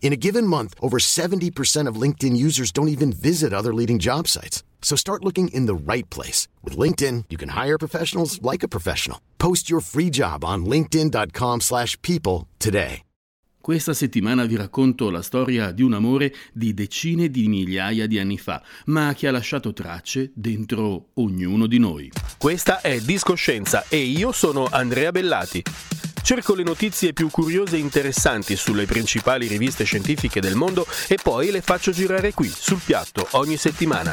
In a given month, over 70% of LinkedIn users don't even visit other leading job sites. So start looking in the right place. With LinkedIn, you can hire professionals like a professional. Post your free job on linkedin.com slash people today. Questa settimana vi racconto la storia di un amore di decine di migliaia di anni fa, ma che ha lasciato tracce dentro ognuno di noi. Questa è Discoscienza e io sono Andrea Bellati. Cerco le notizie più curiose e interessanti sulle principali riviste scientifiche del mondo e poi le faccio girare qui, sul piatto, ogni settimana.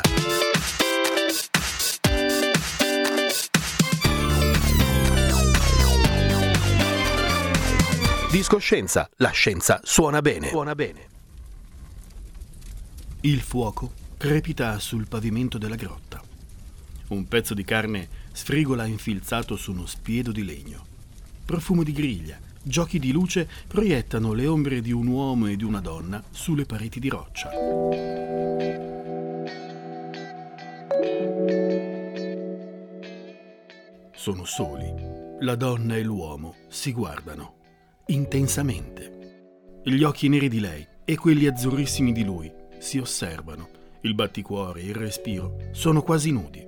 Discoscienza, la scienza suona bene. Suona bene. Il fuoco crepita sul pavimento della grotta. Un pezzo di carne sfrigola infilzato su uno spiedo di legno. Profumo di griglia, giochi di luce proiettano le ombre di un uomo e di una donna sulle pareti di roccia. Sono soli. La donna e l'uomo si guardano intensamente. Gli occhi neri di lei e quelli azzurrissimi di lui si osservano. Il batticuore, il respiro sono quasi nudi.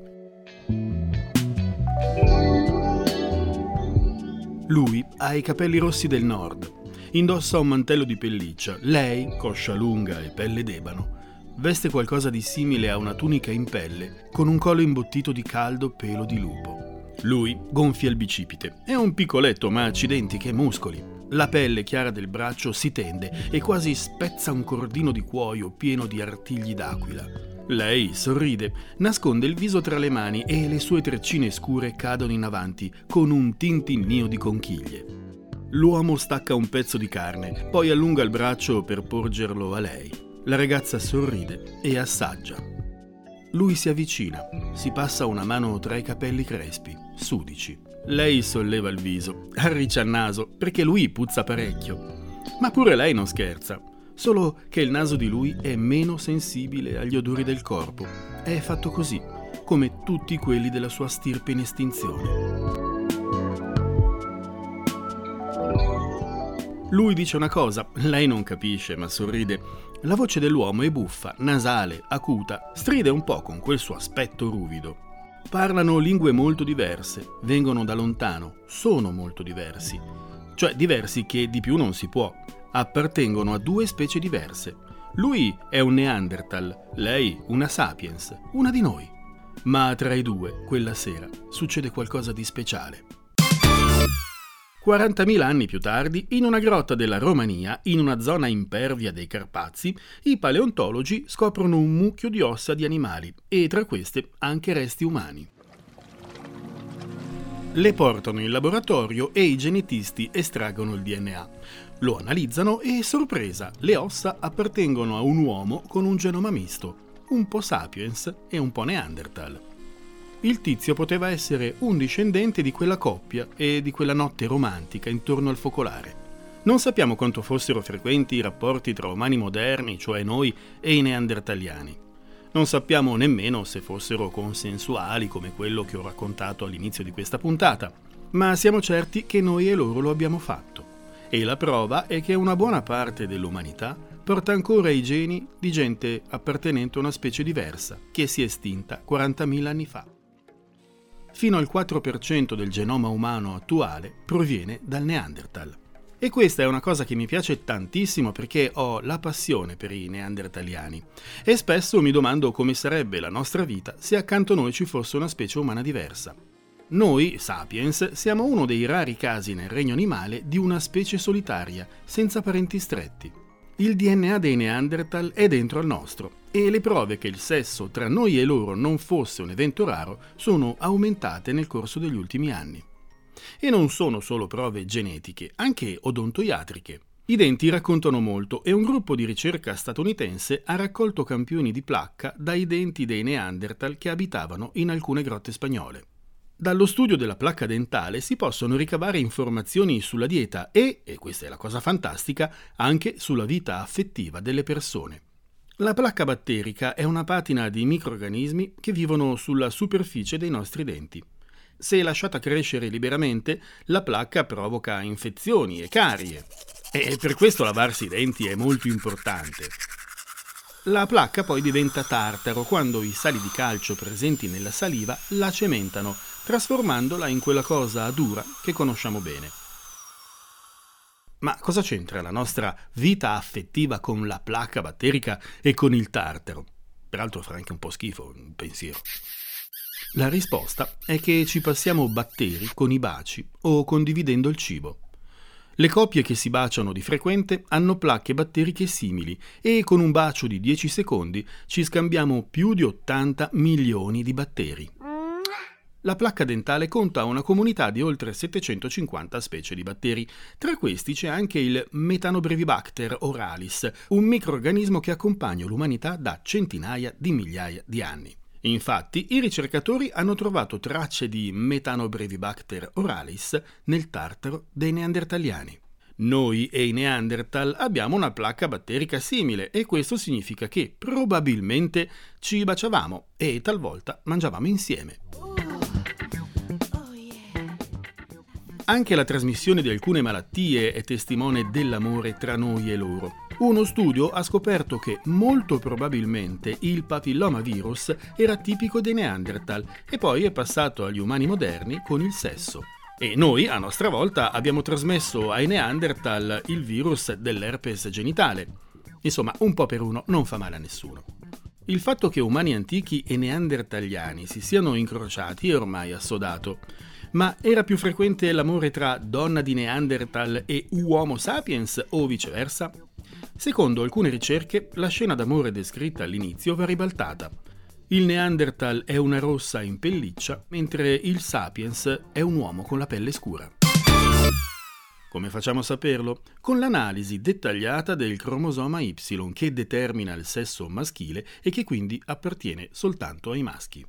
Lui ha i capelli rossi del nord, indossa un mantello di pelliccia, lei, coscia lunga e pelle d'ebano, veste qualcosa di simile a una tunica in pelle con un collo imbottito di caldo pelo di lupo. Lui gonfia il bicipite, è un piccoletto ma accidenti che muscoli. La pelle chiara del braccio si tende e quasi spezza un cordino di cuoio pieno di artigli d'aquila. Lei sorride, nasconde il viso tra le mani e le sue treccine scure cadono in avanti con un tintinnio di conchiglie. L'uomo stacca un pezzo di carne, poi allunga il braccio per porgerlo a lei. La ragazza sorride e assaggia. Lui si avvicina, si passa una mano tra i capelli crespi, sudici. Lei solleva il viso, arriccia il naso, perché lui puzza parecchio. Ma pure lei non scherza solo che il naso di lui è meno sensibile agli odori del corpo. È fatto così, come tutti quelli della sua stirpe in estinzione. Lui dice una cosa, lei non capisce, ma sorride. La voce dell'uomo è buffa, nasale, acuta, stride un po' con quel suo aspetto ruvido. Parlano lingue molto diverse, vengono da lontano, sono molto diversi. Cioè diversi che di più non si può appartengono a due specie diverse. Lui è un Neanderthal, lei una Sapiens, una di noi. Ma tra i due, quella sera, succede qualcosa di speciale. 40.000 anni più tardi, in una grotta della Romania, in una zona impervia dei Carpazi, i paleontologi scoprono un mucchio di ossa di animali e tra queste anche resti umani. Le portano in laboratorio e i genetisti estraggono il DNA. Lo analizzano e, sorpresa, le ossa appartengono a un uomo con un genoma misto, un po' sapiens e un po' neanderthal. Il tizio poteva essere un discendente di quella coppia e di quella notte romantica intorno al focolare. Non sappiamo quanto fossero frequenti i rapporti tra umani moderni, cioè noi, e i neandertaliani. Non sappiamo nemmeno se fossero consensuali come quello che ho raccontato all'inizio di questa puntata, ma siamo certi che noi e loro lo abbiamo fatto. E la prova è che una buona parte dell'umanità porta ancora i geni di gente appartenente a una specie diversa, che si è estinta 40.000 anni fa. Fino al 4% del genoma umano attuale proviene dal Neanderthal. E questa è una cosa che mi piace tantissimo perché ho la passione per i neandertaliani e spesso mi domando come sarebbe la nostra vita se accanto a noi ci fosse una specie umana diversa. Noi, sapiens, siamo uno dei rari casi nel regno animale di una specie solitaria, senza parenti stretti. Il DNA dei Neanderthal è dentro al nostro e le prove che il sesso tra noi e loro non fosse un evento raro sono aumentate nel corso degli ultimi anni. E non sono solo prove genetiche, anche odontoiatriche. I denti raccontano molto e un gruppo di ricerca statunitense ha raccolto campioni di placca dai denti dei Neanderthal che abitavano in alcune grotte spagnole. Dallo studio della placca dentale si possono ricavare informazioni sulla dieta e, e questa è la cosa fantastica, anche sulla vita affettiva delle persone. La placca batterica è una patina di microrganismi che vivono sulla superficie dei nostri denti. Se lasciata crescere liberamente, la placca provoca infezioni e carie. E per questo lavarsi i denti è molto importante. La placca poi diventa tartaro quando i sali di calcio presenti nella saliva la cementano, trasformandola in quella cosa dura che conosciamo bene. Ma cosa c'entra la nostra vita affettiva con la placca batterica e con il tartaro? Peraltro fa anche un po' schifo un pensiero. La risposta è che ci passiamo batteri con i baci o condividendo il cibo. Le coppie che si baciano di frequente hanno placche batteriche simili e con un bacio di 10 secondi ci scambiamo più di 80 milioni di batteri. La placca dentale conta una comunità di oltre 750 specie di batteri. Tra questi c'è anche il Metanobrevibacter oralis, un microorganismo che accompagna l'umanità da centinaia di migliaia di anni. Infatti, i ricercatori hanno trovato tracce di Metanobrevibacter oralis nel tartaro dei neandertaliani. Noi e i Neanderthal abbiamo una placca batterica simile e questo significa che probabilmente ci baciavamo e talvolta mangiavamo insieme. Anche la trasmissione di alcune malattie è testimone dell'amore tra noi e loro. Uno studio ha scoperto che molto probabilmente il papillomavirus era tipico dei Neanderthal e poi è passato agli umani moderni con il sesso. E noi, a nostra volta, abbiamo trasmesso ai Neanderthal il virus dell'herpes genitale. Insomma, un po' per uno non fa male a nessuno. Il fatto che umani antichi e neandertaliani si siano incrociati è ormai assodato. Ma era più frequente l'amore tra donna di Neanderthal e uomo sapiens o viceversa? Secondo alcune ricerche, la scena d'amore descritta all'inizio va ribaltata. Il Neanderthal è una rossa in pelliccia, mentre il Sapiens è un uomo con la pelle scura. Come facciamo a saperlo? Con l'analisi dettagliata del cromosoma Y che determina il sesso maschile e che quindi appartiene soltanto ai maschi.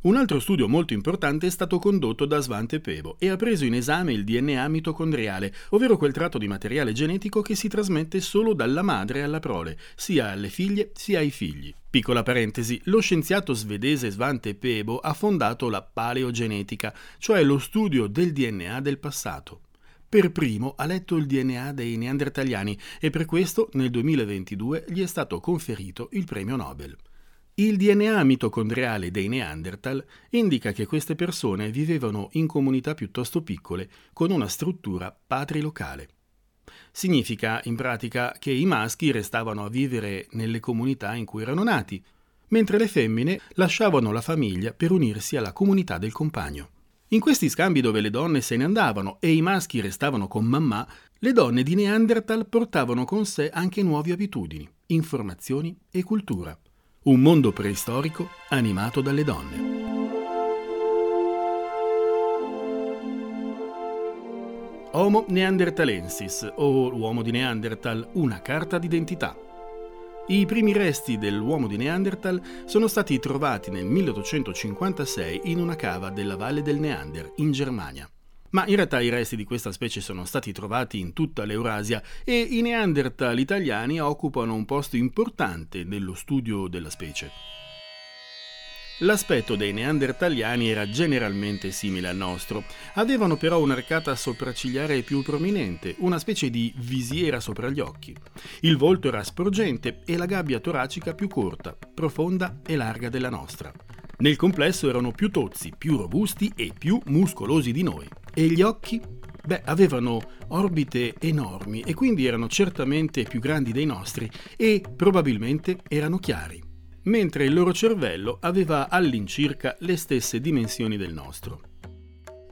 Un altro studio molto importante è stato condotto da Svante Pebo e ha preso in esame il DNA mitocondriale, ovvero quel tratto di materiale genetico che si trasmette solo dalla madre alla prole, sia alle figlie sia ai figli. Piccola parentesi, lo scienziato svedese Svante Pebo ha fondato la paleogenetica, cioè lo studio del DNA del passato. Per primo ha letto il DNA dei neandertaliani e per questo nel 2022 gli è stato conferito il premio Nobel. Il DNA mitocondriale dei Neanderthal indica che queste persone vivevano in comunità piuttosto piccole, con una struttura patrilocale. Significa, in pratica, che i maschi restavano a vivere nelle comunità in cui erano nati, mentre le femmine lasciavano la famiglia per unirsi alla comunità del compagno. In questi scambi dove le donne se ne andavano e i maschi restavano con mamma, le donne di Neanderthal portavano con sé anche nuove abitudini, informazioni e cultura. Un mondo preistorico animato dalle donne. Homo neanderthalensis o l'uomo di Neanderthal, una carta d'identità. I primi resti dell'uomo di Neanderthal sono stati trovati nel 1856 in una cava della Valle del Neander, in Germania. Ma in realtà i resti di questa specie sono stati trovati in tutta l'Eurasia e i Neanderthal italiani occupano un posto importante nello studio della specie. L'aspetto dei neandertaliani era generalmente simile al nostro, avevano però un'arcata sopraccigliare più prominente, una specie di visiera sopra gli occhi. Il volto era sporgente e la gabbia toracica più corta, profonda e larga della nostra. Nel complesso erano più tozzi, più robusti e più muscolosi di noi. E gli occhi? Beh, avevano orbite enormi e quindi erano certamente più grandi dei nostri e probabilmente erano chiari, mentre il loro cervello aveva all'incirca le stesse dimensioni del nostro.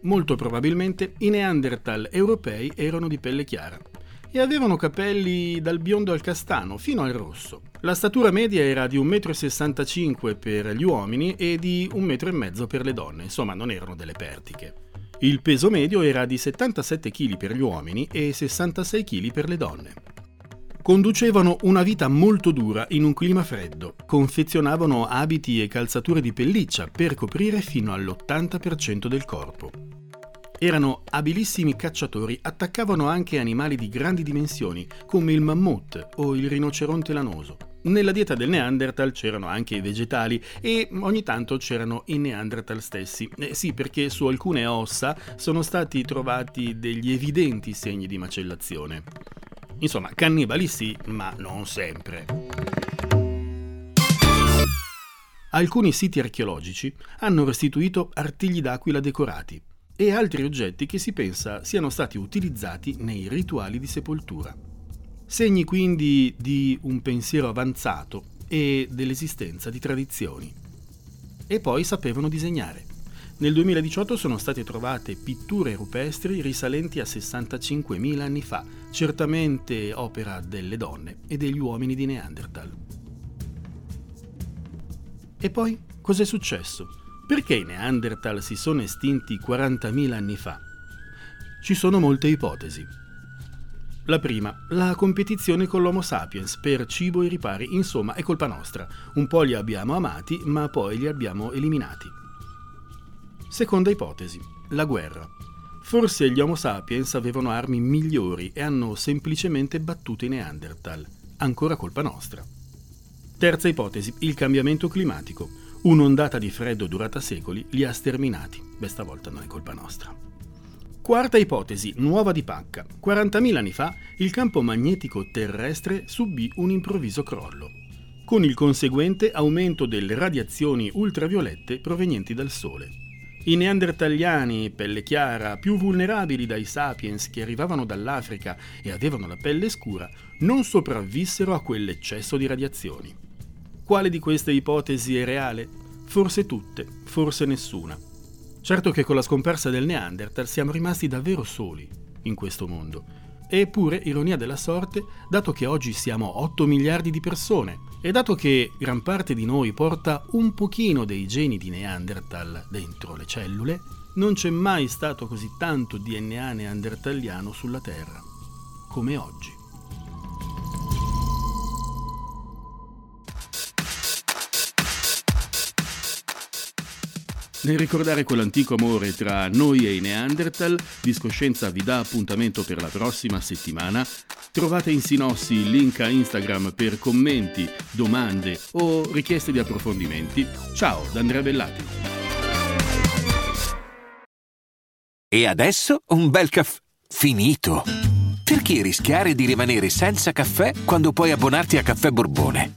Molto probabilmente i Neanderthal europei erano di pelle chiara e avevano capelli dal biondo al castano fino al rosso. La statura media era di 1,65 m per gli uomini e di 1,5 m per le donne, insomma non erano delle pertiche. Il peso medio era di 77 kg per gli uomini e 66 kg per le donne. Conducevano una vita molto dura in un clima freddo, confezionavano abiti e calzature di pelliccia per coprire fino all'80% del corpo. Erano abilissimi cacciatori, attaccavano anche animali di grandi dimensioni, come il mammut o il rinoceronte lanoso. Nella dieta del Neanderthal c'erano anche i vegetali e ogni tanto c'erano i Neanderthal stessi. Eh sì, perché su alcune ossa sono stati trovati degli evidenti segni di macellazione. Insomma, cannibali sì, ma non sempre. Alcuni siti archeologici hanno restituito artigli d'aquila decorati e altri oggetti che si pensa siano stati utilizzati nei rituali di sepoltura. Segni quindi di un pensiero avanzato e dell'esistenza di tradizioni. E poi sapevano disegnare. Nel 2018 sono state trovate pitture rupestri risalenti a 65.000 anni fa, certamente opera delle donne e degli uomini di Neanderthal. E poi cos'è successo? Perché i Neanderthal si sono estinti 40.000 anni fa? Ci sono molte ipotesi. La prima, la competizione con l'Homo sapiens per cibo e ripari, insomma è colpa nostra. Un po' li abbiamo amati, ma poi li abbiamo eliminati. Seconda ipotesi, la guerra. Forse gli Homo sapiens avevano armi migliori e hanno semplicemente battuto i Neanderthal. Ancora colpa nostra. Terza ipotesi, il cambiamento climatico. Un'ondata di freddo durata secoli li ha sterminati. Beh, stavolta non è colpa nostra. Quarta ipotesi, nuova di pacca. 40.000 anni fa il campo magnetico terrestre subì un improvviso crollo, con il conseguente aumento delle radiazioni ultraviolette provenienti dal Sole. I neandertaliani, pelle chiara, più vulnerabili dai sapiens che arrivavano dall'Africa e avevano la pelle scura, non sopravvissero a quell'eccesso di radiazioni. Quale di queste ipotesi è reale? Forse tutte, forse nessuna. Certo che con la scomparsa del Neanderthal siamo rimasti davvero soli in questo mondo Eppure, ironia della sorte, dato che oggi siamo 8 miliardi di persone e dato che gran parte di noi porta un pochino dei geni di Neanderthal dentro le cellule, non c'è mai stato così tanto DNA neandertaliano sulla Terra come oggi. Nel ricordare quell'antico amore tra noi e i Neanderthal, Discoscienza vi dà appuntamento per la prossima settimana. Trovate in sinossi il link a Instagram per commenti, domande o richieste di approfondimenti. Ciao da Andrea Bellati. E adesso un bel caffè finito. Perché rischiare di rimanere senza caffè quando puoi abbonarti a Caffè Borbone?